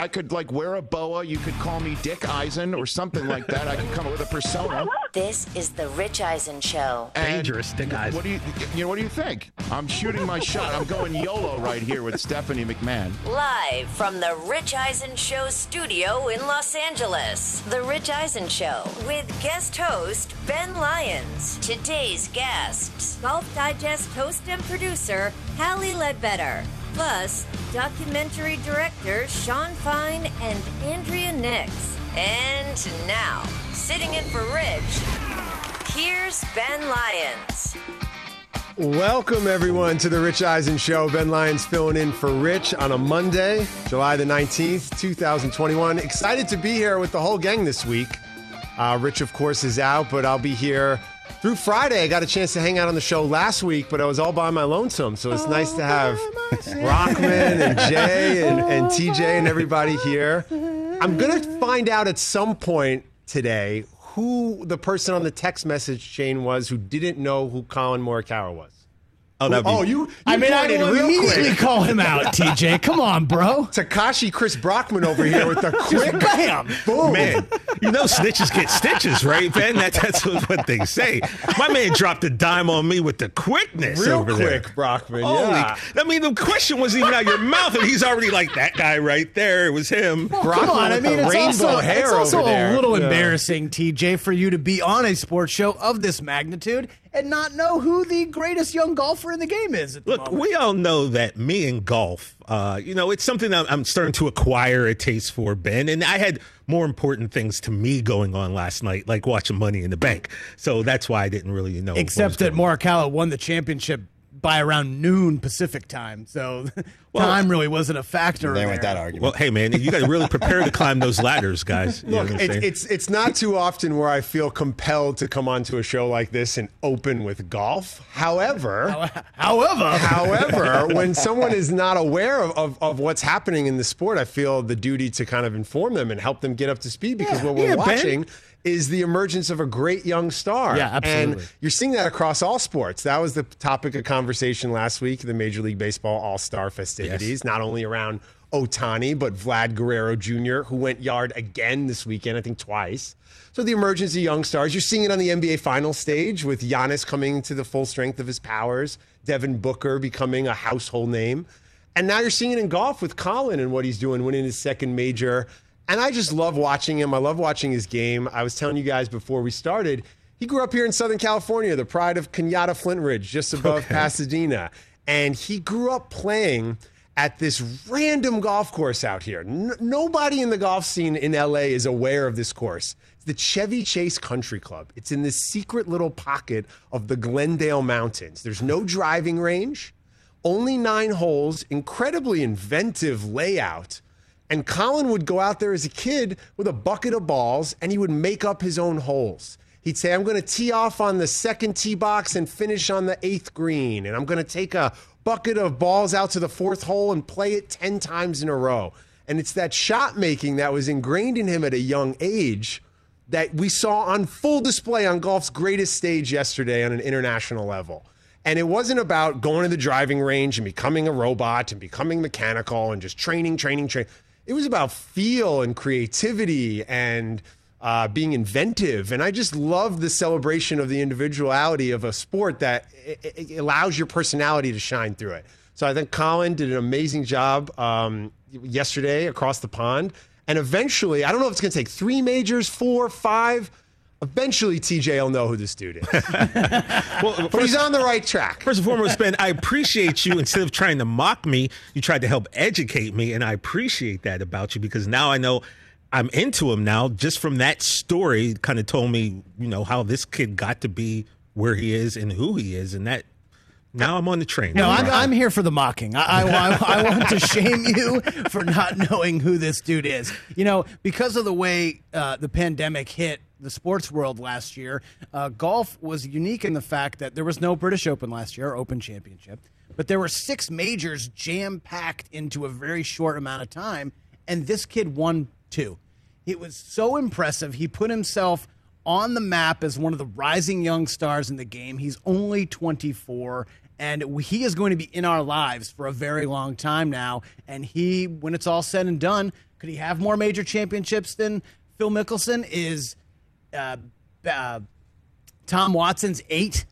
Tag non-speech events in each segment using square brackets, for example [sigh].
I could like wear a boa. You could call me Dick Eisen or something like that. I could come up with a persona. [laughs] This is the Rich Eisen Show. And Dangerous Dick Eisen. What do you, you know? What do you think? I'm shooting my shot. I'm going YOLO right here with Stephanie McMahon. Live from the Rich Eisen Show studio in Los Angeles. The Rich Eisen Show with guest host Ben Lyons. Today's guests Golf Digest host and producer Hallie Ledbetter. Plus, documentary director Sean Fine and Andrea Nix. And now, sitting in for Rich, here's Ben Lyons. Welcome, everyone, to the Rich Eisen Show. Ben Lyons filling in for Rich on a Monday, July the 19th, 2021. Excited to be here with the whole gang this week. Uh, Rich, of course, is out, but I'll be here through Friday. I got a chance to hang out on the show last week, but I was all by my lonesome. So it's nice to have Rockman and [laughs] Jay and, and TJ and everybody here. I'm going to find out at some point today who the person on the text message chain was who didn't know who Collin Morikawa was. Oh, Oh, you, you I mean, I real immediately quick. call him out, [laughs] TJ. Come on, bro. Takashi Chris Brockman over here with the [laughs] quick Bam. boom. man. You know, snitches get stitches, right, Ben? That, that's what they say. My man dropped a dime on me with the quickness Real over there. quick, Brockman. Holy, yeah. I mean, the question wasn't even out your mouth, and he's already like that guy right there. It was him. Brockman Come on, I mean, it's rainbow also, hair it's also over there. a little Yeah. embarrassing, TJ, for you to be on a sports show of this magnitude and not know who the greatest young golfer in the game is. At the Look, moment. we all know that me and golf, uh, you know, it's something that I'm starting to acquire a taste for, Ben. And I had more important things to me going on last night, like watching Money in the Bank. So that's why I didn't really know. what was Except that going on. Morikawa won the championship by around noon Pacific time, so [laughs] time really wasn't a factor. They there. went that argument. Well, hey, man, you got to really prepare to climb those ladders, guys. You Look, what I'm it, saying? it's it's not too often where I feel compelled to come onto a show like this and open with golf. However, However, [laughs] however, when someone is not aware of, of, of what's happening in the sport, I feel the duty to kind of inform them and help them get up to speed because what we're yeah, Ben. Is the emergence of a great young star. Yeah, absolutely. And you're seeing that across all sports. That was the topic of conversation last week, the Major League Baseball All Star festivities, not only around Otani, but Vlad Guerrero Jr., who went yard again this weekend, I think twice. So the emergence of young stars. You're seeing it on the NBA final stage with Giannis coming to the full strength of his powers, Devin Booker becoming a household name. And now you're seeing it in golf with Collin and what he's doing, winning his second major. And I just love watching him. I love watching his game. I was telling you guys before we started, he grew up here in Southern California, the pride of Cañada Flintridge, just above Pasadena. And he grew up playing at this random golf course out here. N- nobody in the golf scene in LA is aware of this course. It's the Chevy Chase Country Club. It's in this secret little pocket of the Glendale Mountains. There's no driving range, only nine holes, incredibly inventive layout. And Collin would go out there as a kid with a bucket of balls and he would make up his own holes. He'd say, I'm going to tee off on the second tee box and finish on the eighth green. And I'm going to take a bucket of balls out to the fourth hole and play it 10 times in a row. And it's that shot making that was ingrained in him at a young age that we saw on full display on golf's greatest stage yesterday on an international level. And it wasn't about going to the driving range and becoming a robot and becoming mechanical and just training, training, training. It was about feel and creativity and uh, being inventive. And I just love the celebration of the individuality of a sport that it, it allows your personality to shine through it. So I think Collin did an amazing job um, yesterday across the pond. And eventually, I don't know if it's going to take three majors, four, five. Eventually, TJ will know who this dude is. [laughs] well, But he's on the right track. First and foremost, Ben, I appreciate you. Instead of trying to mock me, you tried to help educate me, and I appreciate that about you because now I know I'm into him now. Just from that story, kind of told me, you know, how this kid got to be where he is and who he is, and that. Now I'm on the train. No, I'm. I'm here for the mocking. I, I, I want to shame you for not knowing who this dude is. You know, because of the way uh, the pandemic hit the sports world last year, uh, golf was unique in the fact that there was no British Open last year, or Open Championship, but there were six majors jam packed into a very short amount of time, and this kid won two. It was so impressive. He put himself on the map as one of the rising young stars in the game. He's only 24, and he is going to be in our lives for a very long time now. And he, when it's all said and done, could he have more major championships than Phil Mickelson? Is uh, uh, Tom Watson's eight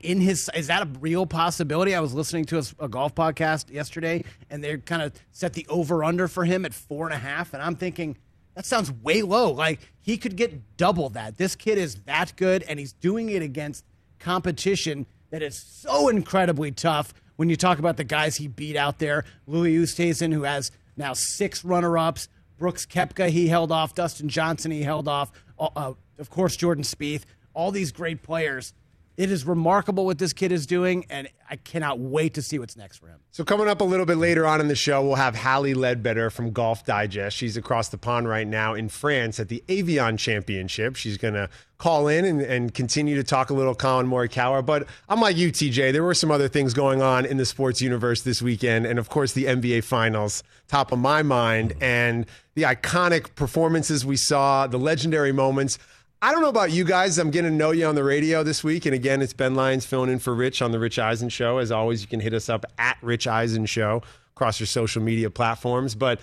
in his? Is that a real possibility? I was listening to a, a golf podcast yesterday, and they kind of set the over under for him at four and a half, and I'm thinking that sounds way low. Like he could get double that. This kid is that good, and he's doing it against competition that is so incredibly tough. When you talk about the guys he beat out there, Louis Oosthuizen, who has now six runner-ups, Brooks Koepka, he held off, Dustin Johnson, he held off, uh, uh of course Jordan Spieth, all these great players it is remarkable what this kid is doing, and I cannot wait to see what's next for him. So, coming up a little bit later on in the show, we'll have Hallie Ledbetter from Golf Digest. She's across the pond right now in France at the Evian Championship. She's going to call in and, and, continue to talk a little Collin Morikawa. But I'm like you, TJ. There were some other things going on in the sports universe this weekend. And of course, the NBA Finals, top of my mind, and the iconic performances we saw, the legendary moments. I don't know about you guys. I'm getting to know you on the radio this week. And again, it's Ben Lyons filling in for Rich on the Rich Eisen Show. As always, you can hit us up at Rich Eisen Show across your social media platforms. But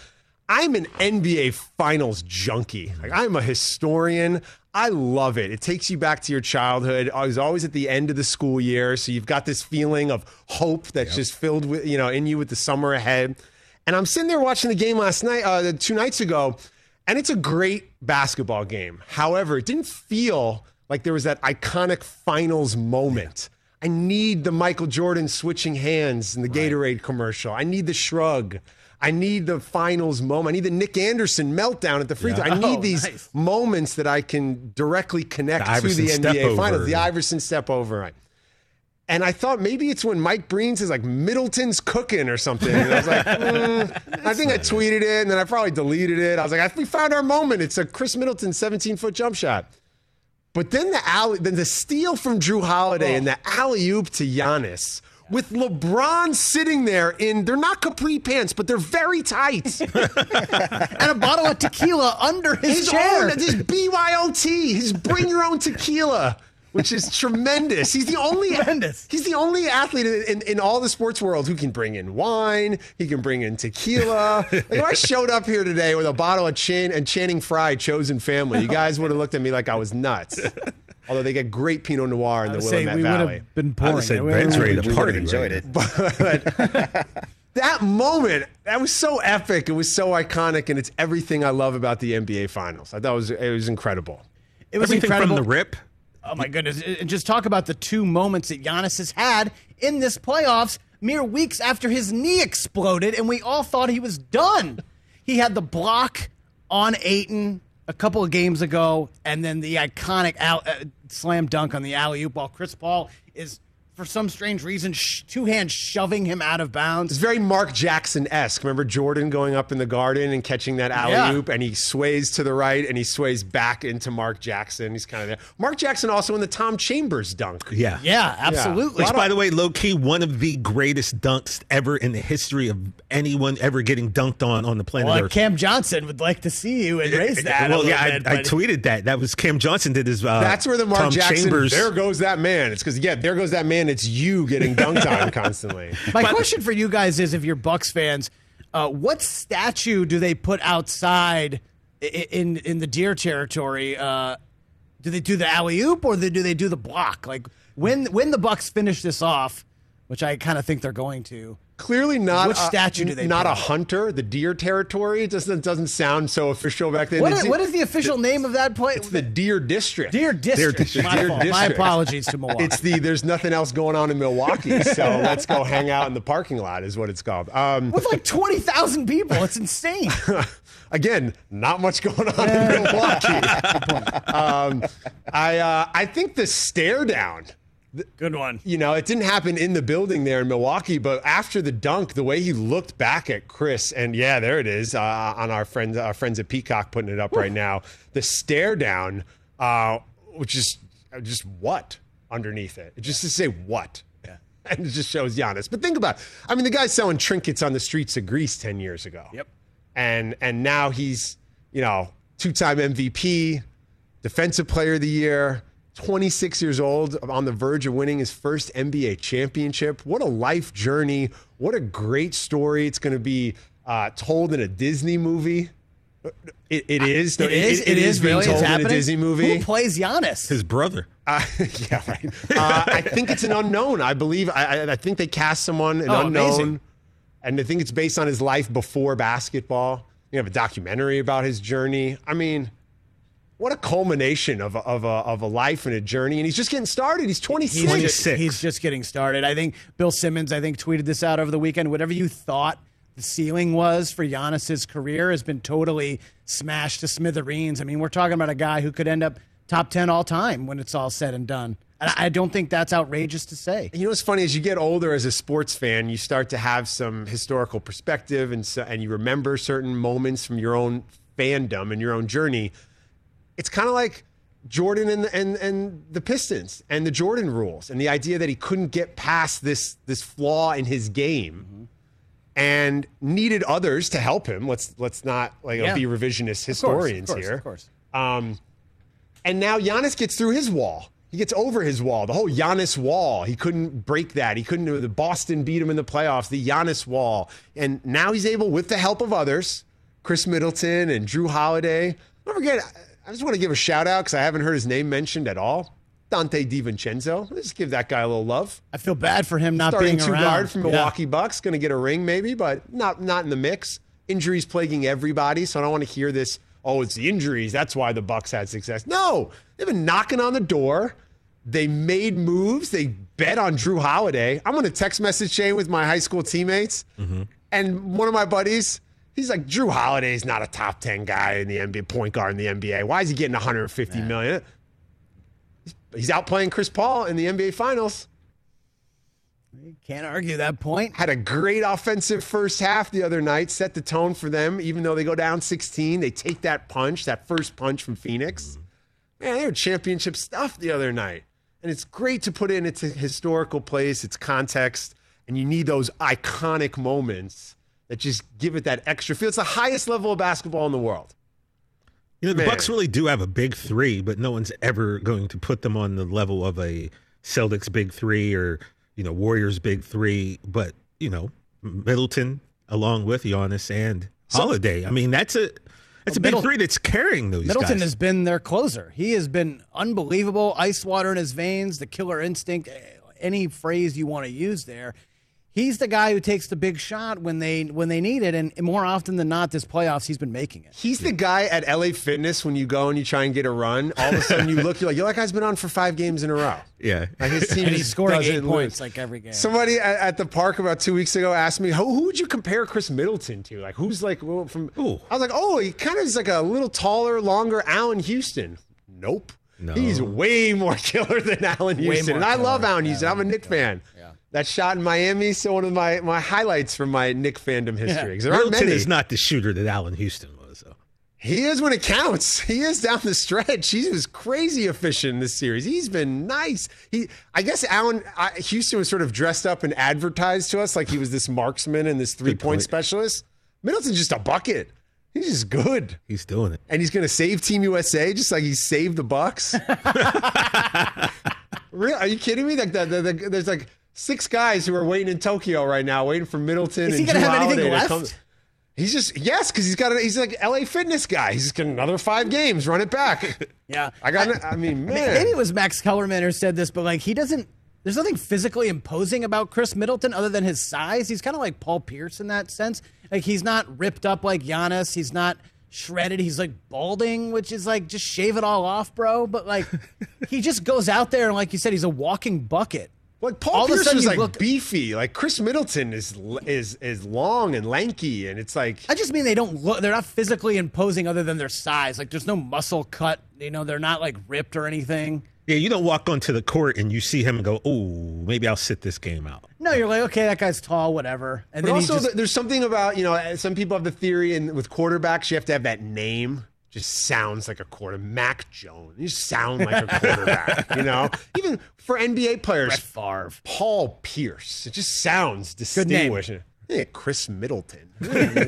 I'm an NBA Finals junkie. Like I'm a historian. I love it. It takes you back to your childhood. I was always at the end of the school year, so you've got this feeling of hope that's yep. just filled with you know in you with the summer ahead. And I'm sitting there watching the game last night, uh, two nights ago, and it's a great basketball game. However, it didn't feel like there was that iconic finals moment. I need the Michael Jordan switching hands in the right. Gatorade commercial. I need the shrug. I need the finals moment. I need the Nick Anderson meltdown at the free throw. I need oh, these nice. moments that I can directly connect the to the NBA finals. The Iverson step over. Right. And I thought maybe it's when Mike Breen says like Middleton's cooking or something. And I was like, [laughs] mm. I think I tweeted it and then I probably deleted it. I was like, we found our moment. It's a Khris Middleton 17 foot jump shot. But then the alley, then the steal from Jrue Holiday oh. and the alley oop to Giannis with LeBron sitting there in they're not capri pants, but they're very tight, [laughs] and a bottle of tequila under his, his chair. Own, his BYOT, his bring your own tequila which is tremendous. He's the only [laughs] tremendous. He's the only athlete in, in all the sports world who can bring in wine. He can bring in tequila. like if I showed up here today with a bottle of Chin and Channing Frye Chosen Family, you guys would have looked at me like I was nuts. Although they get great Pinot Noir in the Willamette we Valley. Would have been pouring. I would say Ben's ready to party. Enjoyed it. [laughs] But, that moment, that was so epic. It was so iconic, and it's everything I love about the NBA Finals. I thought it was it was incredible. It was everything incredible. from the rip Oh my goodness! And just talk about the two moments that Giannis has had in this playoffs, mere weeks after his knee exploded, and we all thought he was done. [laughs] He had the block on Ayton a couple of games ago, and then the iconic uh, slam dunk on the alley oop while Chris Paul is for some strange reason, sh- two hands shoving him out of bounds. It's very Mark Jackson esque. Remember Jordan going up in the garden and catching that alley oop, yeah. and he sways to the right and he sways back into Mark Jackson. He's kind of there. Mark Jackson also in the Tom Chambers dunk. Yeah. Yeah, absolutely. Yeah. Which, by the way, low key, one of the greatest dunks ever in the history of anyone ever getting dunked on on the planet well, Earth. Cam Johnson would like to see you and raise [laughs] that. well, yeah, bit, I, I, tweeted that. That was Cam Johnson did his. Uh, That's where the Mark Tom Jackson. Chambers. There goes that man. It's because yeah, there goes that man and it's you getting dunked on [laughs] constantly. My but, question for you guys is: If you're Bucks fans, uh, what statue do they put outside in in the deer territory? Uh, do they do the alley oop or do they do the block? Like when when the Bucks finish this off, which I kind of think they're going to clearly not which statue do they not a hunter the deer territory. It doesn't doesn't sound so official back then. What, is, what is the official the, name of that place it's the deer district. Deer district, deer district. My, deer district. My apologies to Milwaukee. It's the there's nothing else going on in Milwaukee so [laughs] let's go hang out in the parking lot is what it's called. Um, with like 20,000 people. It's insane. [laughs] Again not much going on in Milwaukee. [laughs] Um, I uh, I think the stare down Good one. You know, it didn't happen in the building there in Milwaukee, but after the dunk, the way he looked back at Chris, and yeah, there it is uh, on our friends, our friends at Peacock putting it up right now. The stare down, uh, which is uh, just what underneath it. It just to say what. Yeah. [laughs] And it just shows Giannis. But think about it. I mean, the guy's selling trinkets on the streets of Greece 10 years ago. Yep. And and now he's, you know, two time MVP, defensive player of the year 26 years old, on the verge of winning his first NBA championship. What a life journey. What a great story. It's going to be uh, told in a Disney movie. It, it is. It is. It, it is being really, told it's in a. Disney movie. Who plays Giannis? His brother. Uh, [laughs] yeah, right. Uh, I think it's an unknown. I believe. I, I- I think they cast someone an Oh, unknown, amazing. and I think it's based on his life before basketball. You have a documentary about his journey. I mean, what a culmination of a, of a of a life and a journey. And he's just getting started. He's 26. He's just, he's just getting started. I think Bill Simmons, I think, tweeted this out over the weekend. Whatever you thought the ceiling was for Giannis's career has been totally smashed to smithereens. I mean, we're talking about a guy who could end up top 10 all time when it's all said and done. And I I don't think that's outrageous to say. You know what's funny? As you get older as a sports fan, you start to have some historical perspective, and so, and you remember certain moments from your own fandom and your own journey. It's kind of like Jordan and the, and and the Pistons and the Jordan rules, and the idea that he couldn't get past this this flaw in his game, and needed others to help him. Let's let's not like Yeah. be revisionist Of course, historians of course, here. Of course. Um, and now Giannis gets through his wall. He gets over his wall, the whole Giannis wall. He couldn't break that. He couldn't. The Boston beat him in the playoffs. The Giannis wall, and now he's able, with the help of others, Khris Middleton and Jrue Holiday. Don't forget, I just want to give a shout out because I haven't heard his name mentioned at all. Donte DiVincenzo. Let's give that guy a little love. I feel bad for him not Starting being two around. guard from Yeah. Milwaukee Bucks, going to get a ring maybe, but not not in the mix. Injuries plaguing everybody, so I don't want to hear this. Oh, it's the injuries. That's why the Bucks had success. No, they've been knocking on the door. They made moves. They bet on Jrue Holiday. I'm on a text message chain with my high school teammates, mm-hmm. and one of my buddies, he's like, Jrue Holiday's not a top 10 guy in the NBA, point guard in the NBA. Why is he getting 150 million? He's outplaying Chris Paul in the NBA Finals. Can't argue that point. Had a great offensive first half the other night, set the tone for them. Even though they go down 16, they take that punch, that first punch from Phoenix. Mm-hmm. Man, they were championship stuff the other night. And it's great to put it in its historical place, its context, and you need those iconic moments that just give it that extra feel. It's the highest level of basketball in the world. You know, the Man. Bucks really do have a big three, but no one's ever going to put them on the level of a Celtics big three or you know Warriors big three. But you know, Middleton along with Giannis and Holiday. I mean, that's a that's a big three that's carrying those Middleton guys. has been their closer. He has been unbelievable. Ice water in his veins, the killer instinct, any phrase you want to use there. He's the guy who takes the big shot when they when they need it, and more often than not, this playoffs he's been making it. He's the guy at LA Fitness when you go and you try and get a run. All of a sudden, you look, you're like, yo, that guy's been on for five games in a row. [laughs] yeah. Like his team And he's scoring doesn't eight lose. points like every game. Somebody at, at the park about two weeks ago asked me, who, who would you compare Khris Middleton to? Like, who's like, well, from. Ooh. I was like, oh, he kind of is like a little taller, longer Allan Houston. Nope. No. He's way more [laughs] killer than Allan Houston. And I love. Allan Houston. I'm a Knick fan. That shot in Miami, so one of my, my highlights from my Knick fandom history. 'Cause there aren't Middleton many. is not the shooter that Allan Houston was, though. He is when it counts. [laughs] He is down the stretch. He was crazy efficient in this series. He's been nice. He, I guess, Allan I, Houston was sort of dressed up and advertised to us like he was this marksman and this three point point. specialist. Middleton's just a bucket. He's just good, He's doing it. and he's going to save Team USA just like he saved the Bucks. [laughs] [laughs] Real? Are you kidding me? Like the, the, the, there's like six guys who are waiting in Tokyo right now, waiting for Middleton. Is he and gonna Jrue have anything to left? come- He's just yes, because he's got a, he's like LA fitness guy. He's got another five games, run it back. [laughs] Yeah. I got. I, mean, man, Maybe it was Max Kellerman who said this, but like he doesn't. There's nothing physically imposing about Khris Middleton other than his size. He's kind of like Paul Pierce in that sense. Like he's not ripped up like Giannis. He's not shredded. He's like balding, which is like just shave it all off, bro. But like he just goes out there and like you said, he's a walking bucket. Like Paul all of a Pierce sudden was you like look- beefy. Like Khris Middleton is is is long and lanky, and it's like I just mean they don't look. They're not physically imposing other than their size. Like there's no muscle cut. You know, they're not like ripped or anything. Yeah, you don't walk onto the court and you see him and go, "Oh, maybe I'll sit this game out." No, you're like, okay, that guy's tall, whatever. And But then also, just, there's something about you know some people have the theory, and with quarterbacks, you have to have that name. Just sounds like a quarter. Mac Jones. You sound like a quarterback. [laughs] you know, even for NBA players, Brett Favre. Paul Pierce. It just sounds Good name. Distinguished. Yeah, Khris Middleton.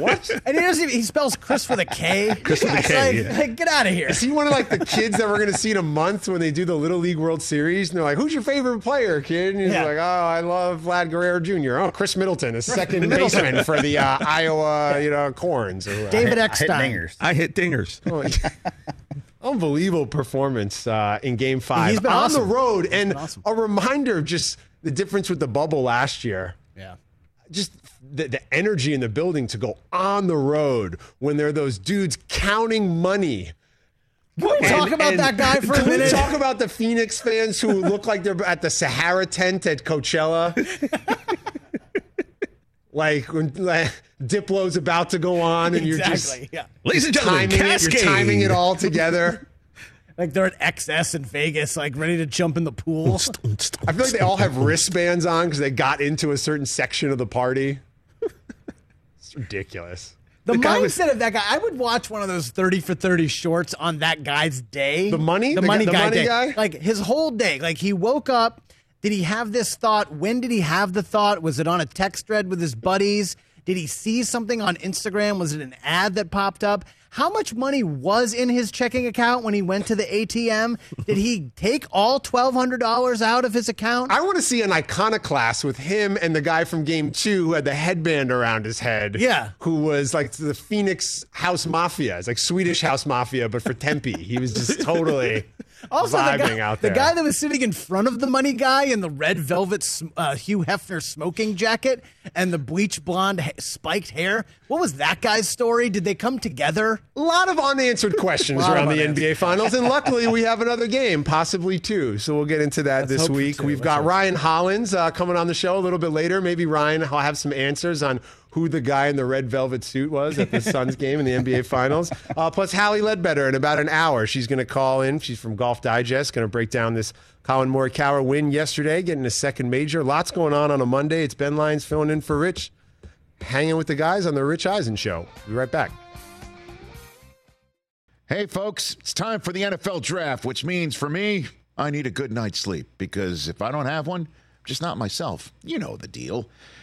what? [laughs] And he doesn't even, he spells Chris with a K. Chris with a It's K, like, yeah. like, get out of here. Is he one of like the kids that we're going to see in a month when they do the Little League World Series? And they're like, "Who's your favorite player, kid?" And he's Yeah. like, "Oh, I love Vlad Guerrero Jr. Oh, Khris Middleton, a second baseman for the uh, Iowa, you know, Corns." Or. [laughs] David I hit Eckstein. dingers. I hit dingers. [laughs] Unbelievable performance uh, in Game Five He's been on awesome. the road, and awesome. a reminder of just the difference with the bubble last year. Yeah. just the, the energy in the building to go on the road when there are those dudes counting money. Can we talk about And that guy for a Can we minute? talk about the Phoenix fans who look like they're at the Sahara tent at Coachella? [laughs] like when like, Diplo's about to go on and you're exactly. just yeah. Ladies and gentlemen, timing it, you're timing it all together. [laughs] Like they're at XS in Vegas, like ready to jump in the pool. I feel like they all have wristbands on because they got into a certain section of the party. It's ridiculous. The, guy mindset was- of that guy, I would watch one of those 30 for 30 shorts on that guy's day. The money? The, The money guy- the money guy? Like his whole day. Like he woke up. Did he have this thought? When did he have the thought? Was it on a text thread with his buddies? Did he see something on Instagram? Was it an ad that popped up? How much money was in his checking account when he went to the ATM? Did he take all $1,200 out of his account? I want to see an iconoclast with him and the guy from Game Two who had the headband around his head. Yeah. who was like the Phoenix House Mafia. It's like Swedish House Mafia, but for Tempe. He was just totally Also, the guy, the guy that was sitting in front of the money guy in the red velvet uh, Hugh Hefner smoking jacket and the bleach blonde ha- spiked hair. What was that guy's story? Did they come together? a lot of unanswered questions [laughs] around the NBA Finals, and luckily we have another game, possibly two. So we'll get into that this hope for week. We've Let's got hope. Ryan Hollins uh, coming on the show a little bit later. Maybe Ryan I'll have some answers on who the guy in the red velvet suit was at the Suns game in the NBA Finals. [laughs] Uh, plus, Hallie Ledbetter in about an hour. She's going to call in. She's from Golf Digest, going to break down this Collin Morikawa win yesterday, getting a second major. Lots going on on a Monday. It's Ben Lyons filling in for Rich, hanging with the guys on the Rich Eisen Show. Be right back. Hey, folks, it's time for the NFL draft, which means for me, I need a good night's sleep because if I don't have one, I'm just not myself. You know the deal.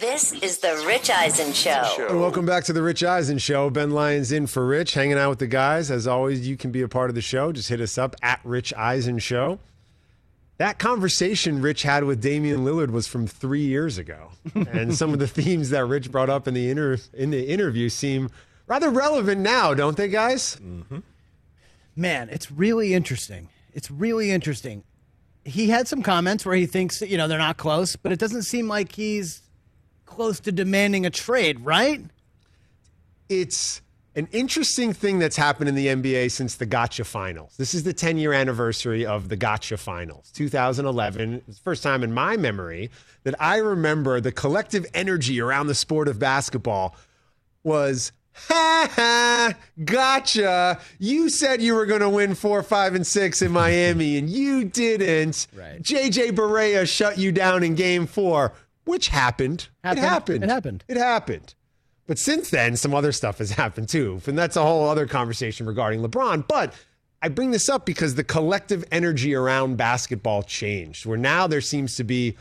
This is the Rich Eisen Show. And welcome back to the Rich Eisen Show. Ben Lyons in for Rich, hanging out with the guys. As always, you can be a part of the show. Just hit us up at Rich Eisen Show. That conversation Rich had with Damian Lillard was from three years ago, [laughs] and some of the themes that Rich brought up in the inter- in the interview seem rather relevant now, don't they, guys? Mm-hmm. Man, it's really interesting. It's really interesting. He had some comments where he thinks, you know, they're not close, but it doesn't seem like he's close to demanding a trade, right? it's an interesting thing that's happened in the NBA since the Gotcha Finals. This is the 10 year anniversary of the Gotcha Finals, 2011. It's the first time in my memory that I remember the collective energy around the sport of basketball was. Ha ha, gotcha. You said you were going to win four, five, and six in Miami, and you didn't. [laughs] Right. JJ Barea shut you down in game four, which happened. Happened. It happened. It happened. It happened. But since then, some other stuff has [laughs] happened too. And that's a whole other conversation regarding LeBron. But I bring this up because the collective energy around basketball changed, where now there seems to be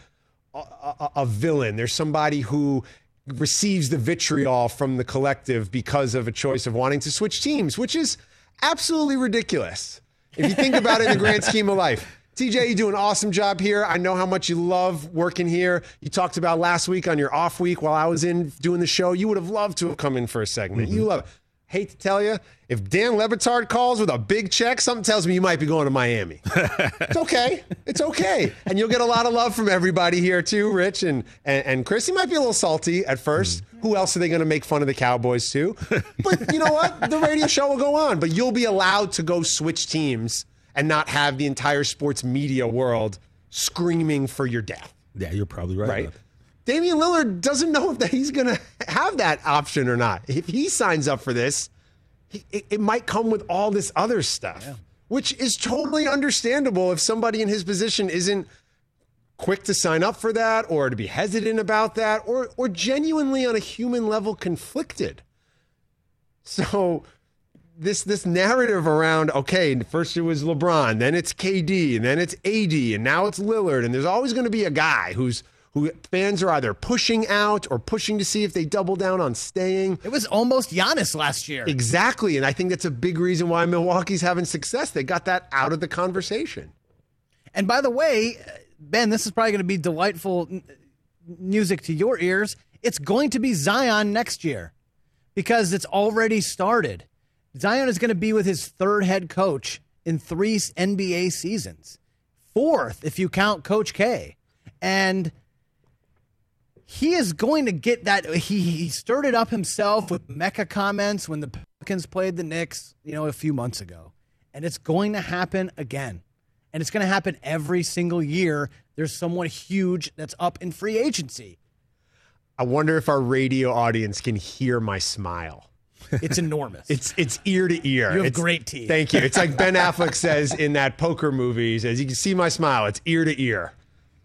a, a, a villain. There's somebody who receives the vitriol from the collective because of a choice of wanting to switch teams, which is absolutely ridiculous. If you think about it in the grand [laughs] scheme of life. TJ, you do an awesome job here. I know how much you love working here. You talked about last week on your off week while I was in doing the show. You would have loved to have come in for a segment. You mm-hmm. love it. Hate to tell you, if Dan Le Batard calls with a big check, something tells me you might be going to Miami. it's okay. It's okay. And you'll get a lot of love from everybody here too, Rich and and, and Chris. He might be a little salty at first. Mm-hmm. Who else are they going to make fun of the Cowboys too? But you know what? The radio show will go on. But you'll be allowed to go switch teams and not have the entire sports media world screaming for your death. Yeah, you're probably right. Right. Damian Lillard doesn't know if that he's going to have that option or not. If he signs up for this, he, it, it might come with all this other stuff, which is totally understandable if somebody in his position isn't quick to sign up for that or to be hesitant about that or or genuinely on a human level conflicted. So this this narrative around okay, first it was LeBron, then it's KD, and then it's AD, and now it's Lillard, and there's always going to be a guy who's who fans are either pushing out or pushing to see if they double down on staying. It was almost Giannis last year. Exactly, and I think that's a big reason why Milwaukee's having success. They got that out of the conversation. And by the way, Ben, this is probably going to be delightful music to your ears. It's going to be Zion next year because it's already started. Zion is going to be with his third head coach in three NBA seasons, fourth if you count Coach K. And he is going to get that. He, he stirred it up himself with Mecca comments when the Pelicans played the Knicks, you know, a few months ago. And it's going to happen again. And it's going to happen every single year. There's someone huge that's up in free agency. I wonder if our radio audience can hear my smile. [laughs] It's enormous. It's it's ear to ear. You have It's- great teeth. Thank you. It's like Ben [laughs] Affleck says in that poker movie. He says, "You can see my smile. It's ear to ear."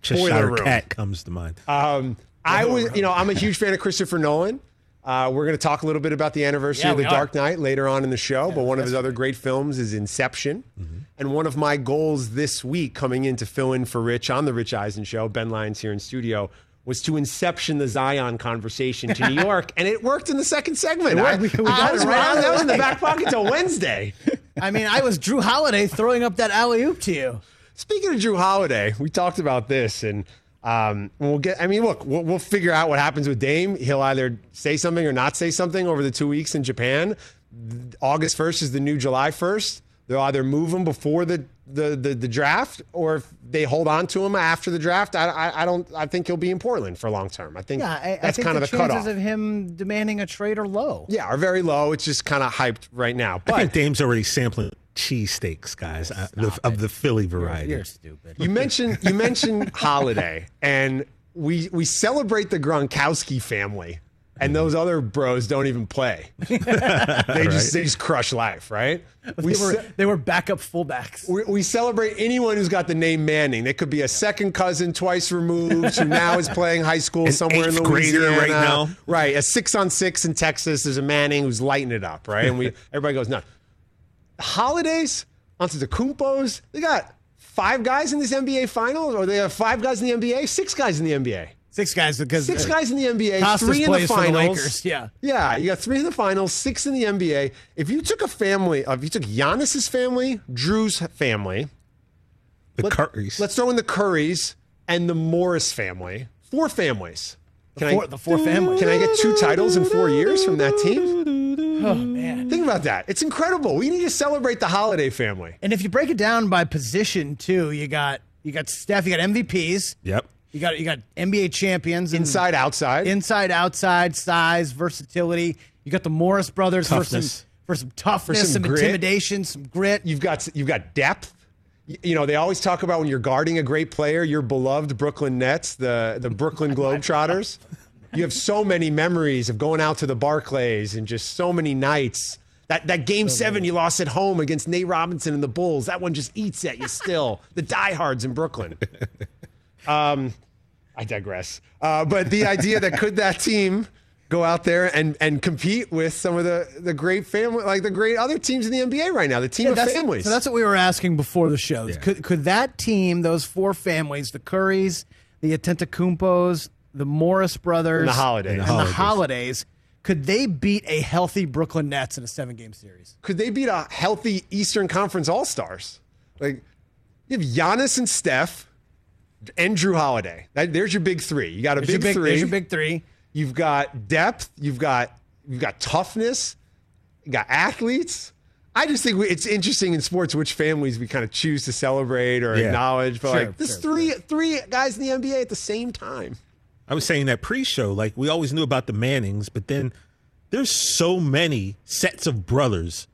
Boiler Cheshire room. Cat comes to mind. Um, I was, you know, I'm a huge fan of Christopher Nolan. Uh, we're going to talk a little bit about the anniversary Yeah, of The we Dark. Knight later on in the show. but one of his other great films is Inception. Mm-hmm. And one of my goals this week, coming in to fill in for Rich on the Rich Eisen show, Ben Lyons here in studio, was to inception the Zion conversation to New [laughs] York, and it worked in the second segment. I. We- we I was, right out of I was in the back pocket till [laughs] Wednesday. I mean, I was Jrue Holiday throwing up that alley oop to you. Speaking of Jrue Holiday, we talked about this, and um, we'll get. I mean, look, we'll, we'll figure out what happens with Dame. He'll either say something or not say something over the two weeks in Japan. August first is the new July first. They'll either move him before the, the the, the draft, or if they hold on to him after the draft. I, I, I don't. I think he'll be in Portland for long term. I think Yeah, I, I that's think kind the of the chances cutoff. of him demanding a trade are low. yeah, are very low. It's just kind of hyped right now. But I think Dame's already sampling cheesesteaks, guys, uh, the, of the Philly variety. You're stupid. You mentioned you mentioned [laughs] holiday, and we we celebrate the Gronkowski family, and those other bros don't even play. [laughs] they just they just crush life, right? We, They were, ce- they were backup fullbacks. we, we celebrate anyone who's got the name Manning. They could be a second cousin, twice removed, who now is playing high school An somewhere in eighth Louisiana. grader right now. right? A six on six in Texas. There's a Manning who's lighting it up, right? And we [laughs] everybody goes nuts. Holidays, onto the Kumpos. they got five guys in this NBA Finals, or they have five guys in the NBA, six guys in the NBA. Six guys because Six uh, guys in the NBA, Costas three in the plays for the finals. Yeah. yeah, you got three in the finals, six in the NBA. If you took a family, if you took Giannis's family, Jrue's family, The let- Currys. Let's throw in the Currys and the Morris family. Four families. Can four, I the four families. can I get two titles in four years from that team? Oh man! Think about that. It's incredible. We need to celebrate the holiday family. And if you break it down by position too, you got you got Steph, you got MVPs, Yep. You got you got NBA champions Inside, outside. inside, outside, size, versatility. You got the Morris brothers for some Toughness. for some toughness, some some, grit. intimidation, some grit. You've got you've got depth. Y- You know, they always talk about when you're guarding a great player, your beloved Brooklyn Nets, the the Brooklyn Globetrotters. You have so many memories of going out to the Barclays and just so many nights. That that game seven you lost at home against Nate Robinson and the Bulls, that one just eats at you still. the diehards in Brooklyn. Um, I digress. Uh, but the idea that could that team go out there and, and compete with some of the, the great family, like the great other teams in the NBA right now, the team Yeah, of families. So that's what we were asking before the show. Could could that team, those four families, the Currys, the Antetokounmpos, the Morris brothers, And the Holidays. and And the the holidays, could they beat a healthy Brooklyn Nets in a seven game series? could they beat a healthy Eastern Conference All Stars? Like you have Giannis and Steph and Jrue Holiday. That, there's your big three. You got a big, big, three. there's your big three. You've got depth. You've got you've got toughness. You got athletes. I just think we, it's interesting in sports which families we kind of choose to celebrate or Yeah. acknowledge. But Sure, like, there's sure, three three guys in the NBA at the same time. I was saying that pre-show, like we always knew about the Mannings, but then there's so many sets of brothers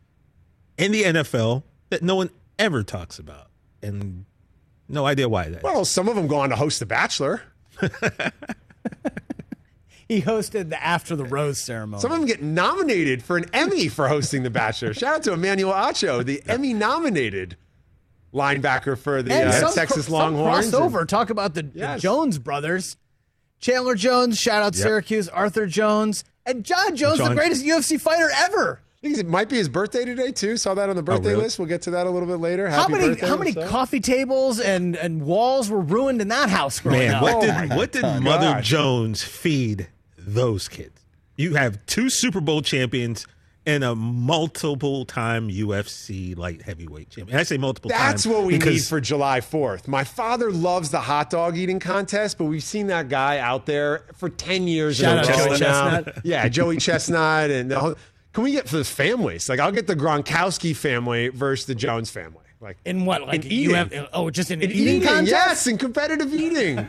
in the NFL that no one ever talks about, and no idea why That Well, some of them go on to host The Bachelor. [laughs] He hosted the after the rose ceremony. Some of them get nominated for an Emmy for hosting The Bachelor. Shout out to Emmanuel Acho, the Emmy nominated linebacker for the and uh, some, Texas some Longhorns. crossover. Talk about the, the Jones brothers. Chandler Jones, shout out Yep. Syracuse, Arthur Jones, and Jon Jones, the greatest UFC fighter ever. I think it might be his birthday today too. Saw that on the oh, birthday really? list. We'll get to that a little bit later. How many birthday, how many what's up? coffee tables and, and walls were ruined in that house growing Man, up? what Oh did my what did Mother gosh. Jones feed those kids? You have two Super Bowl champions and a multiple time UFC light heavyweight champion. And I say multiple times. That's time what we need for July 4th. My father loves the hot dog eating contest, but we've seen that guy out there for 10 years Shout out row Joey. Chestnut. Yeah, Joey Chestnut. And the whole, can we get for the families? Like, I'll get the Gronkowski family versus the Jones family. Like, in what? Like In you eating. have oh just an in eating, eating, contest? yes, in competitive eating.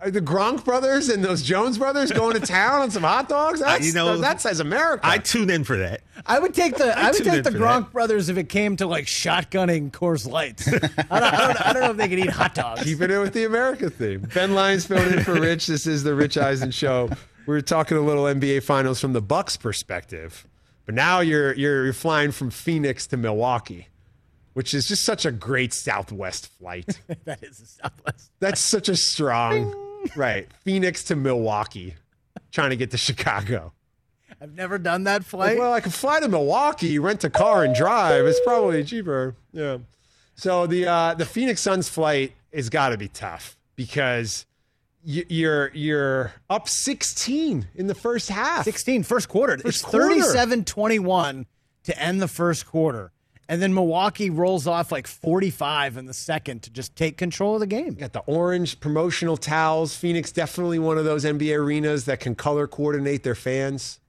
Are the Gronk brothers and those Jones brothers going to town on some hot dogs? That's, you know, that says America. I tune in for that. I would take the I would take the Gronk that. brothers if it came to like shotgunning Coors Lights. I don't, I don't, I don't know if they could eat hot dogs. Keeping it with the America theme. Ben Lyons filling in for Rich. This is the Rich Eisen Show. We are talking a little NBA Finals from the Bucks perspective, but now you're you're, you're flying from Phoenix to Milwaukee, which is just such a great Southwest flight. [laughs] that is the Southwest. That's such a strong right. Phoenix to Milwaukee, trying to get to Chicago. I've never done that flight. Well, I could fly to Milwaukee, rent a car, and drive. It's probably cheaper. Yeah. So the uh, the Phoenix Suns flight has got to be tough because you're you're up 16 in the first half. 16 first quarter. it's quarter. 37-21 to end the first quarter. And then Milwaukee rolls off like 45 in the second to just take control of the game. Got the orange promotional towels. Phoenix definitely one of those NBA arenas that can color coordinate their fans.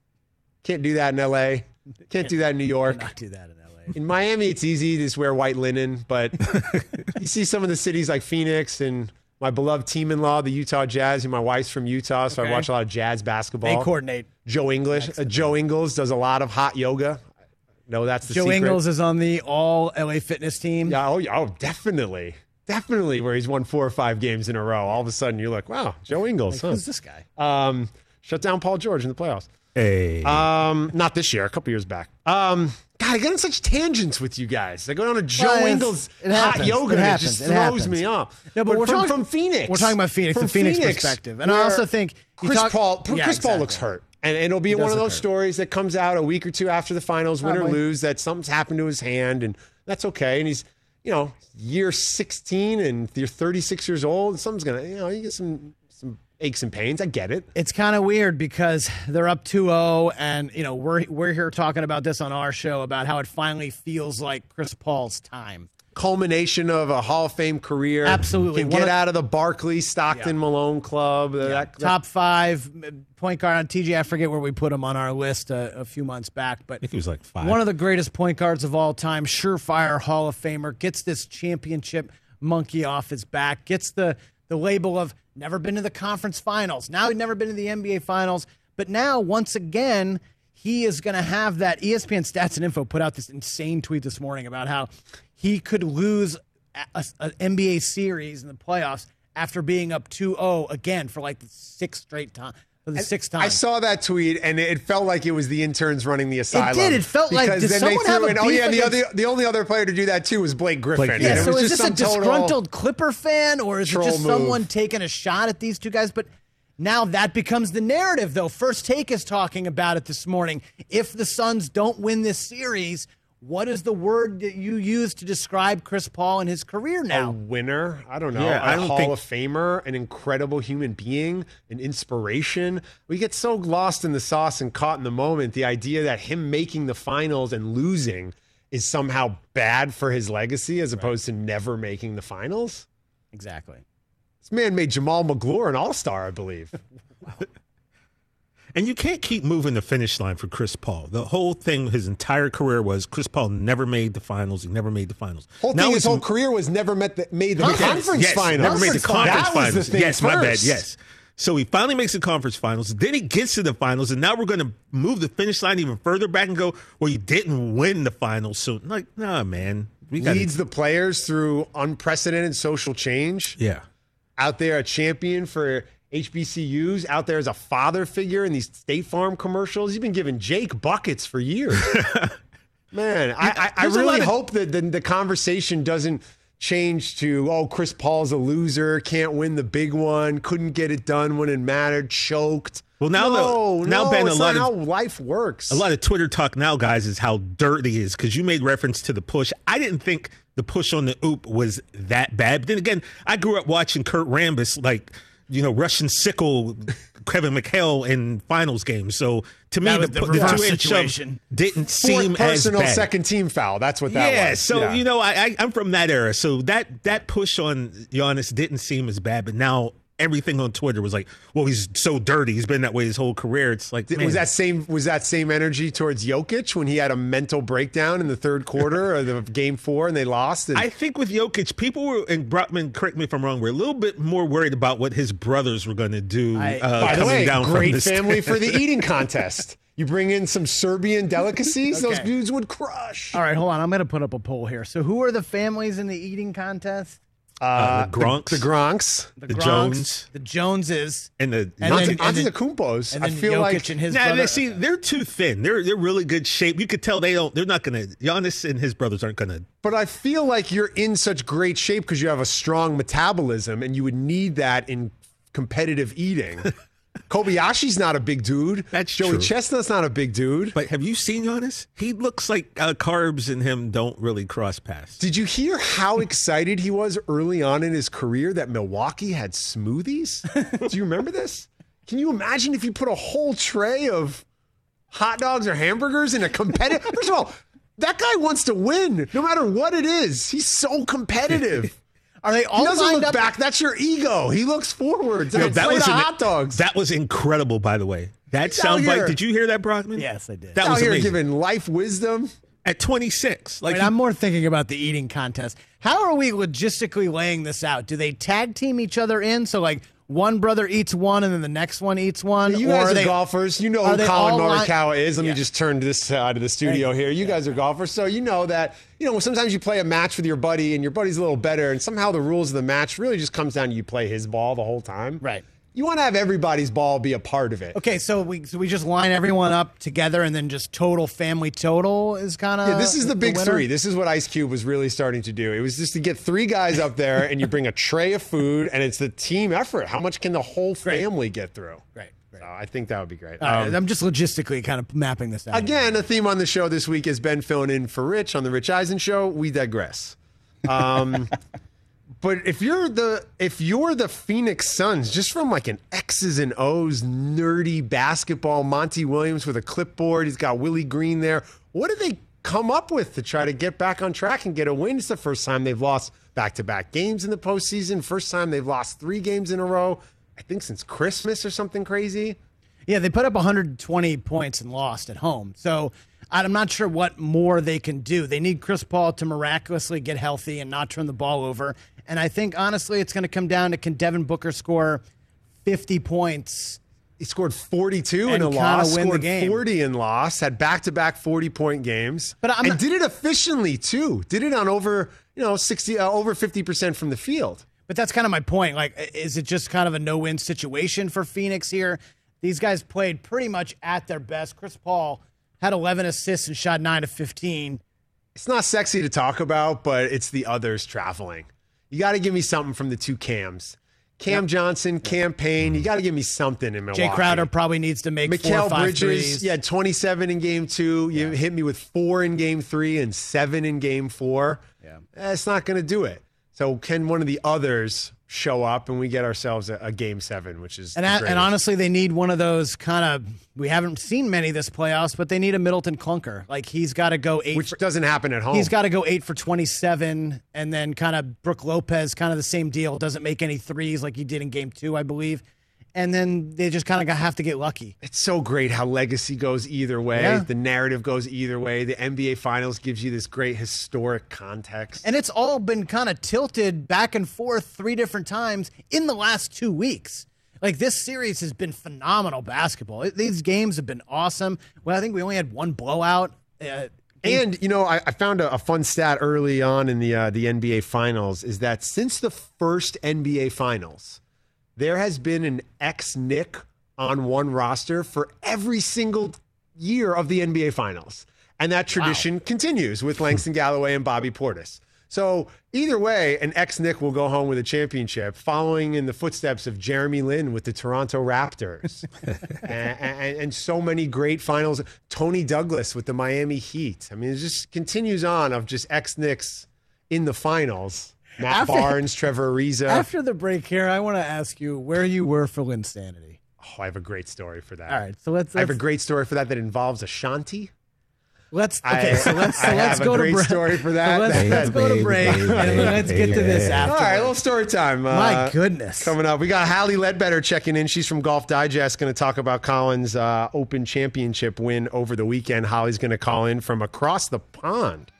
Can't do that in LA. Can't do that in New York. Can't do that in LA. In Miami, it's easy to just wear white linen, but [laughs] you see some of the cities like Phoenix and my beloved team-in-law, the Utah Jazz. And my wife's from Utah, so Okay. I watch a lot of Jazz basketball. They coordinate. Joe English, uh, Joe Ingles does a lot of hot yoga. No, that's the Joe secret. Ingles is on the all LA fitness team. Yeah, oh, oh, definitely, definitely. Where he's won four or five games in a row. All of a sudden, you're like, wow, Joe Ingles. huh? Who's this guy? Um, shut down Paul George in the playoffs. Hey, Um, not this year, a couple years back. Um, God, I get on such tangents with you guys. I go down to Joe Well, Ingles hot yoga, It and it just It throws happens. me off. No, but we're from, talking- from Phoenix. we're talking about Phoenix, From the Phoenix perspective. And I also think Chris talk- Paul. Yeah, Chris Paul looks hurt, and, and it'll be one of those hurt. stories that comes out a week or two after the finals, oh, win or lose, that something's happened to his hand, and that's okay. And he's, you know, year 16, and you're 36 years old, and something's gonna, you know, you get some some aches and pains. I get it. It's kind of weird because they're up 2-0 and you know we're we're here talking about this on our show about how it finally feels like Chris Paul's time. culmination of a Hall of Fame career. Absolutely. Can get of- out of the Barkley Stockton Malone club. Uh, That, that- Top 5 point guard on TJ I forget where we put him on our list a, a few months back but I think it was like five. One of the greatest point guards of all time, surefire Hall of Famer, gets this championship monkey off his back, gets the the label of never been to the conference finals. Now he'd never been to the NBA finals. But now, once again, he is going to have that. ESPN Stats and Info put out this insane tweet this morning about how he could lose an NBA series in the playoffs after being up 2-0 again for like the sixth straight time. For the sixth time. I saw that tweet and it felt like it was the interns running the asylum. It did. It felt like did then someone they threw in, oh yeah, the other the only other player to do that too was Blake Griffin. Blake- Yeah, Yeah, it so was is just this a disgruntled Clipper fan or is it just someone move. taking a shot at these two guys? But now that becomes the narrative, though. First Take is talking about it this morning. If the Suns don't win this series, what is the word that you use to describe Chris Paul and his career a now? winner. I don't know. Yeah, a I don't Hall think- of Famer, an incredible human being, an inspiration. We get so lost in the sauce and caught in the moment. The idea that him making the finals and losing is somehow bad for his legacy as opposed to never making the finals. Exactly. This man made Jamaal Magloire an all star, I believe. [laughs] And you can't keep moving the finish line for Chris Paul. The whole thing, his entire career was Chris Paul never made the finals. He never made the finals. Whole Now thing, his whole career was never met the, made the Yes, conference yes, finals. Never made the conference that finals. Was the thing yes, my bad. Yes. So he finally makes the conference finals. Then he gets to the finals, and now we're going to move the finish line even further back and go, well, you didn't win the finals. So, like, nah, man. We got Leads the players through unprecedented social change. Yeah. out there a champion for HBCUs, out there as a father figure in these State Farm commercials. He's been giving Jake buckets for years. [laughs] Man, I, I, I really of- hope that the, the conversation doesn't change to, oh, Chris Paul's a loser, can't win the big one, couldn't get it done when it mattered, choked. Well, now the- no, now no, Ben, a lot of- how life works. A lot of Twitter talk now, guys, is how dirty is because you made reference to the push. I didn't think the push on the oop was that bad. But then again, I grew up watching Kurt Rambis, like, you know, Russian sickle Kevin McHale in finals games. So to me, the, was the the reverse two inch situation. didn't Fourth seem as personal bad. second team foul. That's what that was. yeah, was. so you know, I, I I'm from that era, so that that push on Giannis didn't seem as bad, but now everything on Twitter was like, "Well, he's so dirty. He's been that way his whole career." It's like, man, Was that same was that same energy towards Jokic when he had a mental breakdown in the third quarter [laughs] of the game four and they lost? And I think with Jokic, people were, and Brockman, correct me if I'm wrong, were a little bit more worried about what his brothers were going to do I- uh, by the way, down from great this. family for the eating [laughs] contest. You bring in some Serbian delicacies; those dudes would crush. All right, hold on. I'm going to put up a poll here. So, who are the families in the eating contest? Uh, the Gronks, The Gronks, The, The Gronks, Jones. the Joneses, and the And not then- and then- Antetokounmpos. and I feel Jokic like and his Nah, brother. they, see, they're too thin. They're they're really good shape. You could tell they don't. They're not going to. Giannis and his brothers aren't going to. But I feel like you're in such great shape because you have a strong metabolism and you would need that in competitive eating. [laughs] Kobayashi's not a big dude. That's Joey true. Chestnut's not a big dude. But have you seen Giannis? He looks like uh, carbs and him don't really cross paths. Did you hear how [laughs] excited he was early on in his career that Milwaukee had smoothies? [laughs] Do you remember this? Can you imagine if you put a whole tray of hot dogs or hamburgers in a competitive? [laughs] First of all, that guy wants to win no matter what it is. He's so competitive. Are they all? He doesn't look up? back. That's your ego. He looks forwards. Yo, It's like the an- hot dogs. That was incredible, by the way. That He's out soundbite. Did you hear that, Brockman? Yes, I did. That out was here amazing. giving life wisdom. At 26, like Wait, he- I'm more thinking about the eating contest. How are we logistically laying this out? Do they tag team each other in? So like one brother eats one and then the next one eats one? You or guys are, they, golfers. You know who Collin Morikawa is. Let Yeah. me just turn to this side of the studio you. here. You guys are golfers, so you know that. You know, sometimes you play a match with your buddy, and your buddy's a little better, and somehow the rules of the match really just comes down to you play his ball the whole time. Right. You want to have everybody's ball be a part of it. Okay, so we so we just line everyone up together and then just total family total is kind of Yeah, this is the big winner? three. This is what Ice Cube was really starting to do. It was just to get three guys up there, and you bring a tray of food, and it's the team effort. How much can the whole family get through? Right. great. So I think that would be great. Right, Um, I'm just logistically kind of mapping this out. Again, a theme on the show this week has been filling in for Rich on the Rich Eisen show. We digress. Um, [laughs] but if you're the if you're the Phoenix Suns, just from like an X's and O's nerdy basketball, Monty Williams with a clipboard, he's got Willie Green there. What do they come up with to try to get back on track and get a win? It's the first time they've lost back to back games in the postseason. First time they've lost three games in a row. I think since Christmas or something crazy. Yeah, they put up 120 points and lost at home. So I'm not sure what more they can do. They need Chris Paul to miraculously get healthy and not turn the ball over. And I think honestly, it's going to come down to can Devin Booker score 50 points? He scored 42 And in a loss, win the scored game. 40 in loss, had back-to-back 40-point games, But I'm and not- did it efficiently too. Did it on over, you know, 60 uh, over 50% from the field. But that's kind of my point. Like, is it just kind of a no-win situation for Phoenix here? These guys played pretty much at their best. Chris Paul had 11 assists and shot 9 of 15. It's not sexy to talk about, but it's the others traveling. You got to give me something from the two Cams. Cam Johnson, Cam Payne. You got to give me something in Milwaukee. Jae Crowder probably needs to make four or Mikal five Bridges, threes. had 27 in game two. You hit me with four in game three and seven in game four. Yeah. That's not going to do it. So, can one of the others show up and we get ourselves a, a game seven, which is. And, a- and honestly, they need one of those kind of. We haven't seen many this playoffs, but they need a Middleton clunker. Like he's got to go eight. which for, doesn't happen at home. he's got to go eight for twenty-seven, and then kind of Brook Lopez, kind of the same deal. Doesn't make any threes like he did in Game Two, I believe. And then they just kind of have to get lucky. It's so great how legacy goes either way. Yeah. The narrative goes either way. The NBA Finals gives you this great historic context. And it's all been kind of tilted back and forth three different times in the last two weeks. Like this series has been phenomenal basketball. It- These games have been awesome. Well, I think we only had one blowout. Uh, And you know, I, I found a, a fun stat early on in the uh, the NBA Finals is that since the first NBA Finals, there has been an ex Knick on one roster for every single year of the NBA Finals, and that tradition continues with Langston Galloway and Bobby Portis. So either way, an ex Knick will go home with a championship, following in the footsteps of Jeremy Lin with the Toronto Raptors, [laughs] and, and, and so many great finals. Toney Douglas with the Miami Heat. I mean, it just continues on of just ex Knicks in the finals. Matt After- Barnes, Trevor Ariza. After the break here, I want to ask you where you were for Linsanity. oh, I have a great story for that. All right, so let's I have a great story for that that involves Ashanti. let's I- okay. So let's so I let's have a go great to break. story for that. So let's, let's go to Baby, break and then let's get to this after. All right, a little story time. My Uh, goodness. Coming up, we got Hallie Ledbetter checking in. She's from Golf Digest, going to talk about Collin's uh, Open Championship win over the weekend. Holly's going to call in from across the pond.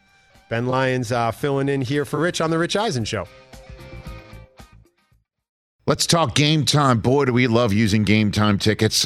Ben Lyons uh, filling in here for Rich on the Rich Eisen Show. Let's talk game time. Boy, do we love using game time tickets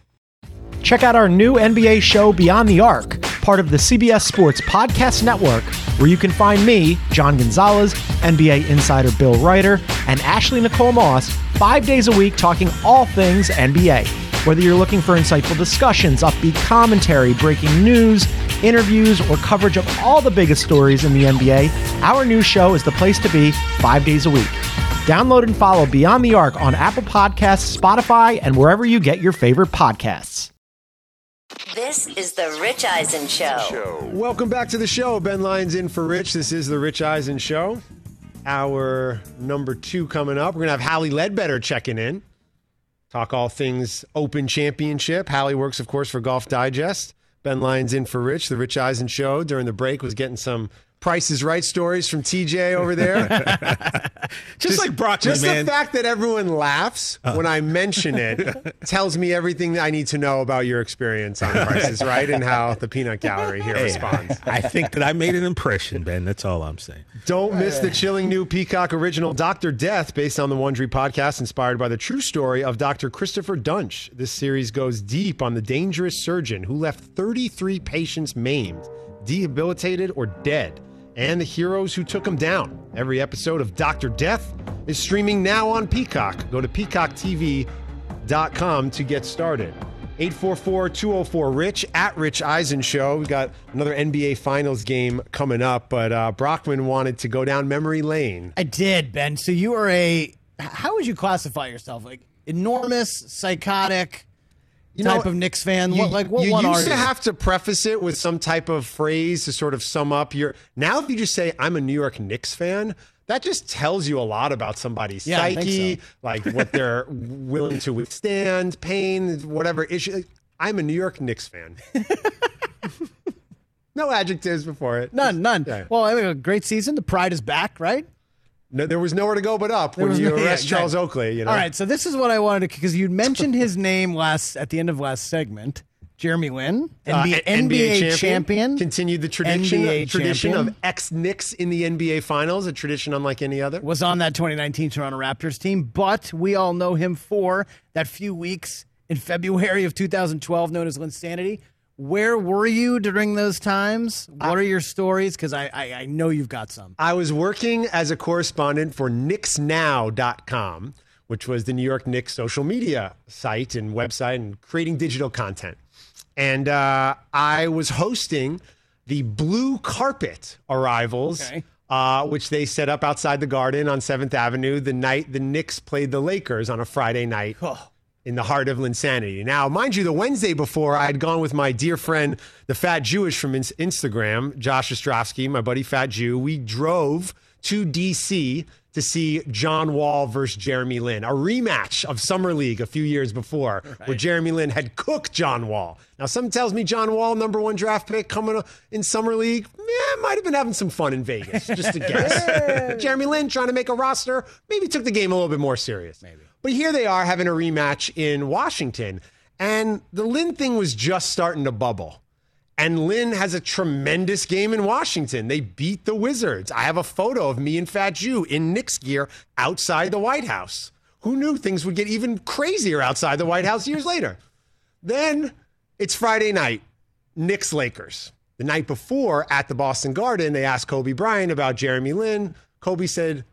Check out our new NBA show, Beyond the Arc, part of the CBS Sports Podcast Network, where you can find me, John Gonzalez, NBA insider Bill Reiter, and Ashley Nicole Moss five days a week talking all things NBA. Whether you're looking for insightful discussions, upbeat commentary, breaking news, interviews, or coverage of all the biggest stories in the NBA, our new show is the place to be five days a week. Download and follow Beyond the Arc on Apple Podcasts, Spotify, and wherever you get your favorite podcasts. This is the Rich Eisen Show. Welcome back to the show. Ben Lyons in for Rich. This is the Rich Eisen Show. Our number two coming up. We're going to have Hallie Ledbetter checking in. Talk all things Open Championship. Hallie works, of course, for Golf Digest. Ben Lyons in for Rich. The Rich Eisen Show during the break was getting some Price is Right stories from TJ over there. [laughs] Just, like broccoli, Just man. the fact that everyone laughs uh. when I mention it [laughs] tells me everything that I need to know about your experience on Prices Right and how the peanut gallery here responds. I think that I made an impression, Ben. That's all I'm saying. Don't miss the chilling new Peacock original Dr. Death based on the Wondery podcast inspired by the true story of Dr. Christopher Duntsch. This series goes deep on the dangerous surgeon who left 33 patients maimed, debilitated, or dead, and the heroes who took him down. Every episode of Dr. Death is streaming now on Peacock. Go to peacocktv.com to get started. 844-204-RICH at Rich Eisen Show. We got another NBA Finals game coming up, but uh, Brockman wanted to go down memory lane. I did, Ben. So you are a. How would you classify yourself? Like enormous, psychotic You type know, of Knicks fan. You, what, like what you one used to have to preface it with some type of phrase to sort of sum up your. Now, if you just say I'm a New York Knicks fan, that just tells you a lot about somebody's Yeah, psyche, so. like what [laughs] they're willing to withstand, pain, whatever issue. I'm a New York Knicks fan. [laughs] no adjectives before it. None, none. Yeah. Well, I mean, a great season. The pride is back, right? No, there was nowhere to go but up There when you no- [laughs] yeah, arrest Charles exactly. Oakley. You know. All right, so this is what I wanted to because you mentioned his name last at the end of last segment. Jeremy Lin, Uh, NBA, NBA champion. continued the tradition NBA tradition champion. of ex Knicks in the NBA Finals, a tradition unlike any other. was on that 2019 Toronto Raptors team, but we all know him for that few weeks in February of 2012 known as Linsanity. Where were you during those times? What are your stories? Because I, I, I know you've got some. I was working as a correspondent for KnicksNow.com, which was the New York Knicks social media site and website and creating digital content. And uh, I was hosting the blue carpet arrivals, Okay. uh, which they set up outside the garden on 7th Avenue the night the Knicks played the Lakers on a Friday night in the heart of Linsanity. Now, mind you, the Wednesday before, I had gone with my dear friend, the Fat Jewish from Ins- Instagram, Josh Ostrovsky, my buddy Fat Jew. We drove to DC to see John Wall versus Jeremy Lin, a rematch of Summer League a few years before, where Jeremy Lin had cooked John Wall. Now, some tells me John Wall, number one draft pick, coming in Summer League, might have been having some fun in Vegas, just to [laughs] guess. Jeremy Lin trying to make a roster, maybe took the game a little bit more serious. Maybe. But here they are having a rematch in Washington. And the Lin thing was just starting to bubble. And Lin has a tremendous game in Washington. They beat the Wizards. I have a photo of me and Fat Jew in Knicks gear outside the White House. Who knew things would get even crazier outside the White House years later? Then it's Friday night, Knicks Lakers. The night before at the Boston Garden, they asked Kobe Bryant about Jeremy Lin. Kobe said,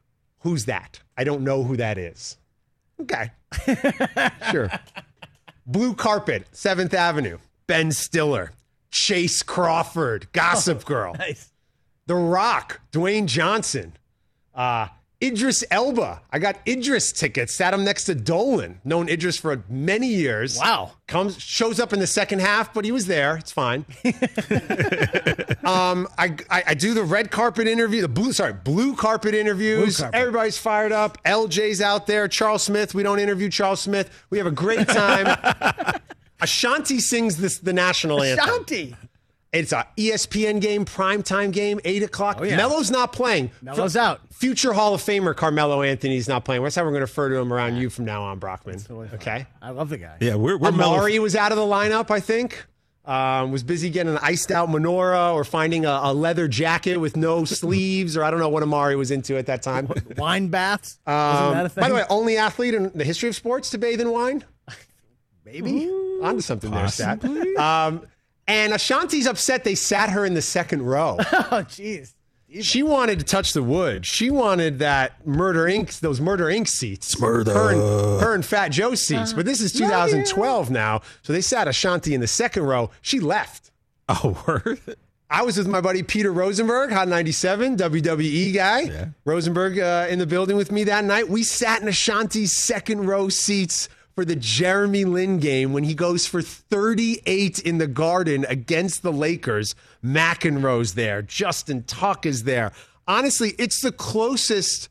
Who's that? I don't know who that is. Okay. [laughs] sure. Blue carpet, 7th Avenue, Ben Stiller, Chace Crawford, Gossip Girl, Nice. The Rock, Dwayne Johnson, uh, Idris Elba. I got Idris tickets, sat him next to Dolan, known Idris for many years. Wow. Comes, shows up in the second half, but he was there. It's fine. [laughs] um, I, I, I do the red carpet interview, the blue, sorry, blue carpet interviews. Blue carpet. Everybody's fired up. LJ's out there. Charles Smith. We don't interview Charles Smith. We have a great time. [laughs] Ashanti sings this the national anthem. Shanti. It's a ESPN game, primetime game, eight o'clock. Oh, yeah. Melo's not playing. Melo's out. Future Hall of Famer Carmelo Anthony's not playing. That's how we're going to refer to him around you from now on, Brockman. Okay. I love the guy. Yeah, we're we're mellow- Amar'e was out of the lineup, I think. Um, was busy getting an iced out menorah or finding a, a leather jacket with no [laughs] sleeves, or I don't know what Amar'e was into at that time. Wine baths. Isn't Um, that a thing? by the way, only athlete in the history of sports to bathe in wine. [laughs] maybe. Onto something there, Stat. Um, and Ashanti's upset they sat her in the second row. [laughs] Oh, jeez. She wanted to touch the wood. She wanted that Murder Inc. those Murder Inc. seats. Murder. Her and, her and Fat Joe seats. But this is 2012 now, so they sat Ashanti in the second row. She left. [laughs] Oh, word. I was with my buddy Peter Rosenberg, Hot 97, WWE guy. Yeah. Rosenberg uh, in the building with me that night. We sat in Ashanti's second row seats for the Jeremy Lin game when he goes for 38 in the Garden against the Lakers. McEnroe's there. Justin Tuck is there. Honestly, it's the closest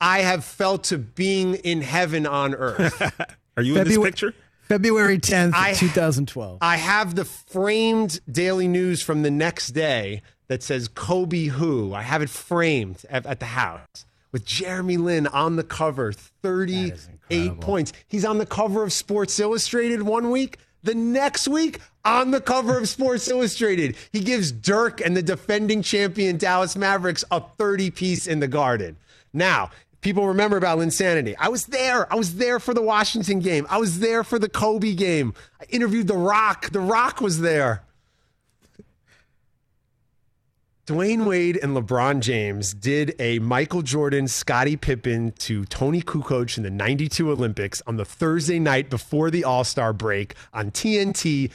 I have felt to being in heaven on earth. [laughs] Are you in this picture? February 10th, I- 2012. I have the framed daily news from the next day that says Kobe who. I have it framed at, at the house with Jeremy Lin on the cover, 38 points. He's on the cover of Sports Illustrated one week. The next week, on the cover of Sports Illustrated, he gives Dirk and the defending champion Dallas Mavericks a 30 piece in the garden. Now, people remember about Linsanity. I was there. I was there for the Washington game. I was there for the Kobe game. I interviewed The Rock. The Rock was there. Dwyane Wade and LeBron James did a Michael Jordan, Scottie Pippen to Toni Kukoc in the 92 Olympics on the Thursday night before the All Star break on TNT,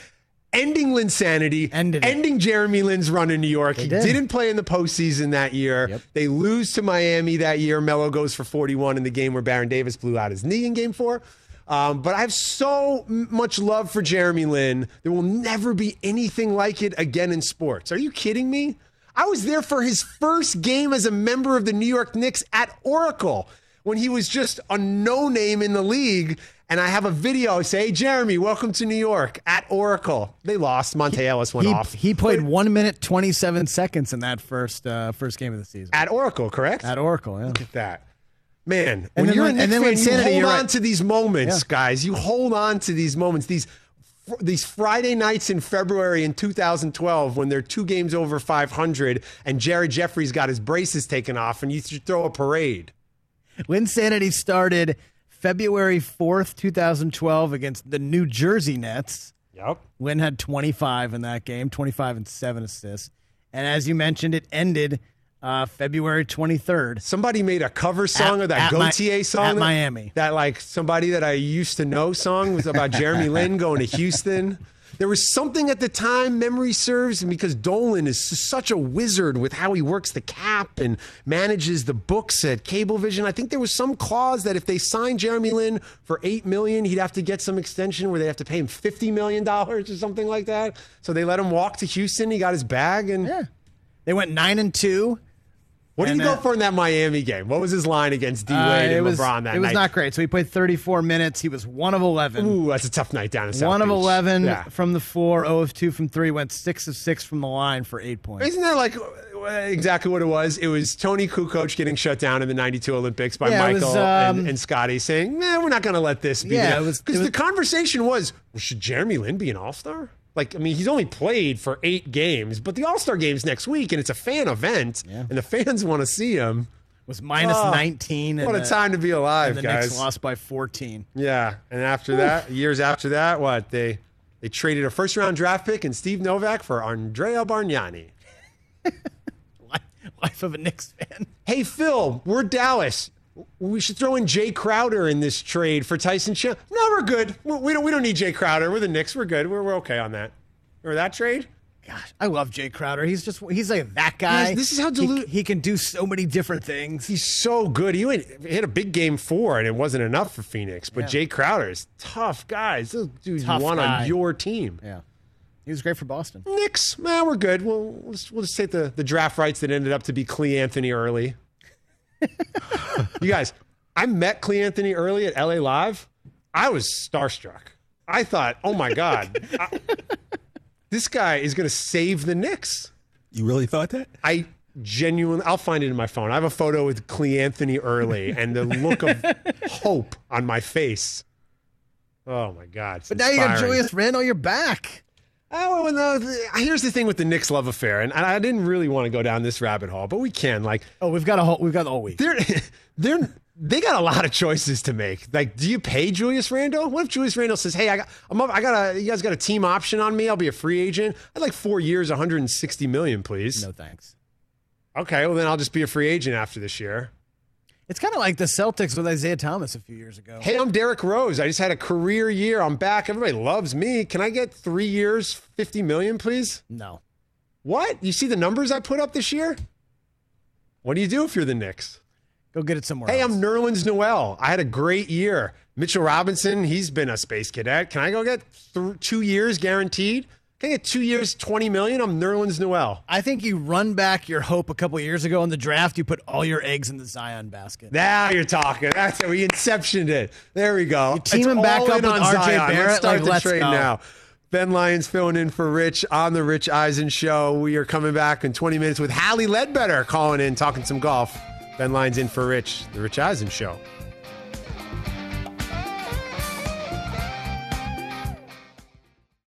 ending Linsanity, Ended it. ending Jeremy Lin's run in New York. he did. didn't play in the postseason that year. They lose to Miami that year. Melo goes for 41 in the game where Baron Davis blew out his knee in game four. Um, but I have so much love for Jeremy Lin. There will never be anything like it again in sports. Are you kidding me? I was there for his first game as a member of the New York Knicks at Oracle when he was just a no name in the league. And I have a video say, hey, Jeremy, welcome to New York at Oracle. They lost. Monta Ellis went He, off. he played one minute twenty seven seconds in that first uh, first game of the season at Oracle, correct? at Oracle. Yeah. Look at that. Man, And when then you're when- a Knicks and then fan, when you hold you're on right. to these moments, Yeah. guys. You hold on to these moments. These these Friday nights in February in 2012 when they're two games over 500 and Jared Jeffries got his braces taken off and you should throw a parade. Linsanity started February 4th, 2012 against the New Jersey Nets. Yep. Lin had 25 in that game, 25 and 7 assists. And as you mentioned, it ended uh, February 23rd. Somebody made a cover song At- of that at Mi- song at that- Miami. That like somebody that I used to know song was about [laughs] Jeremy Lin going to Houston. There was something at the time, memory serves, and because Dolan is such a wizard with how he works the cap and manages the books at Cablevision. I think there was some clause that if they signed Jeremy Lin for eight million, he'd have to get some extension where they have to pay him fifty million dollars or something like that. So they let him walk to Houston. He got his bag, and Yeah. They went 9 and 2. What did And, he go uh, for in that Miami game? What was his line against D Wade Uh, and was, LeBron that night? it was night? not great. So he played 34 minutes. He was 1 of 11. Ooh, that's a tough night down in South One of 11 Yeah. from the floor, 0 of 2 from 3, went 6 of 6 from the line for 8 points. Isn't that like uh, exactly what it was? It was Toni Kukoc getting shut down in the 92 Olympics by Yeah, Michael was, um, and, and Scottie saying, man, we're not going to let this be. Yeah, Because it the conversation was, well, should Jeremy Lin be an all star? Like, I mean, he's only played for eight games, but the All Star game's next week, and it's a fan event, and the fans want to see him. was minus Oh, 19. What a the- time to be alive, And the guys. Knicks lost by 14. Yeah, and after that, years after that, what they they traded a first round draft pick and Steve Novak for Andrea Bargnani. [laughs] Life of a Knicks fan. Hey Phil, we're Dallas. We should throw in Jae Crowder in this trade for Tyson Chandler. No, we're good. We don't we don't need Jae Crowder. We're the Knicks. We're good. We're, we're okay on that. Or that trade? Gosh, I love Jae Crowder. He's just he's like that guy. This is how He- he, can do so many different things. He's so good. He went, hit a big game four, and it wasn't enough for Phoenix. But Jae Crowder is tough guys. Those dudes Tough want guy. on your team. Yeah, he was great for Boston. Knicks, man, we're good. We'll, we'll, just, we'll just take the, the draft rights that ended up to be Cleanthony Early. You guys, I met Cleanthony Early at LA Live. I was starstruck. I thought, oh my God, I- this guy is going to save the Knicks. You really thought that? I genuinely, I'll find it in my phone. I have a photo with Cleanthony Early and the look of [laughs] hope on my face. Oh my God. it's But now you got inspiring. Julius Randle. You're back. Oh, well, no, the- here's the thing with the Knicks love affair, and I didn't really want to go down this rabbit hole, but we can. Like, Oh, we've got a whole we've got whole week. they're [laughs] they're they got a lot of choices to make. Like, do you pay Julius Randle? What if Julius Randle says, "Hey, I got, I'm up, I got a, you guys got a team option on me. I'll be a free agent. I'd like four years, 160 million, please." No thanks. Okay, well then I'll just be a free agent after this year. It's kind of like the Celtics with Isaiah Thomas a few years ago. Hey, I'm Derrick Rose. I just had a career year. I'm back. Everybody loves me. Can I get three years, 50 million, please? No. What? You see the numbers I put up this year? What do you do if you're the Knicks? Go get it somewhere Hey, else. I'm Nerlens Noel. I had a great year. Mitchell Robinson, he's been a space cadet. Can I go get th- two years guaranteed? I get two years, 20 million? I'm Nerlens Noel. I think you run back your hope a couple years ago in the draft. You put all your eggs in the Zion basket. Now you're talking. That's how we inceptioned it. There we go. team him back up with on RJ Zion. Barrett, Let's start like, the trade now. Ben Lyons filling in for Rich on the Rich Eisen show. We are coming back in 20 minutes with Hallie Ledbetter calling in, talking some golf. Ben Lyons in for Rich, the Rich Eisen show.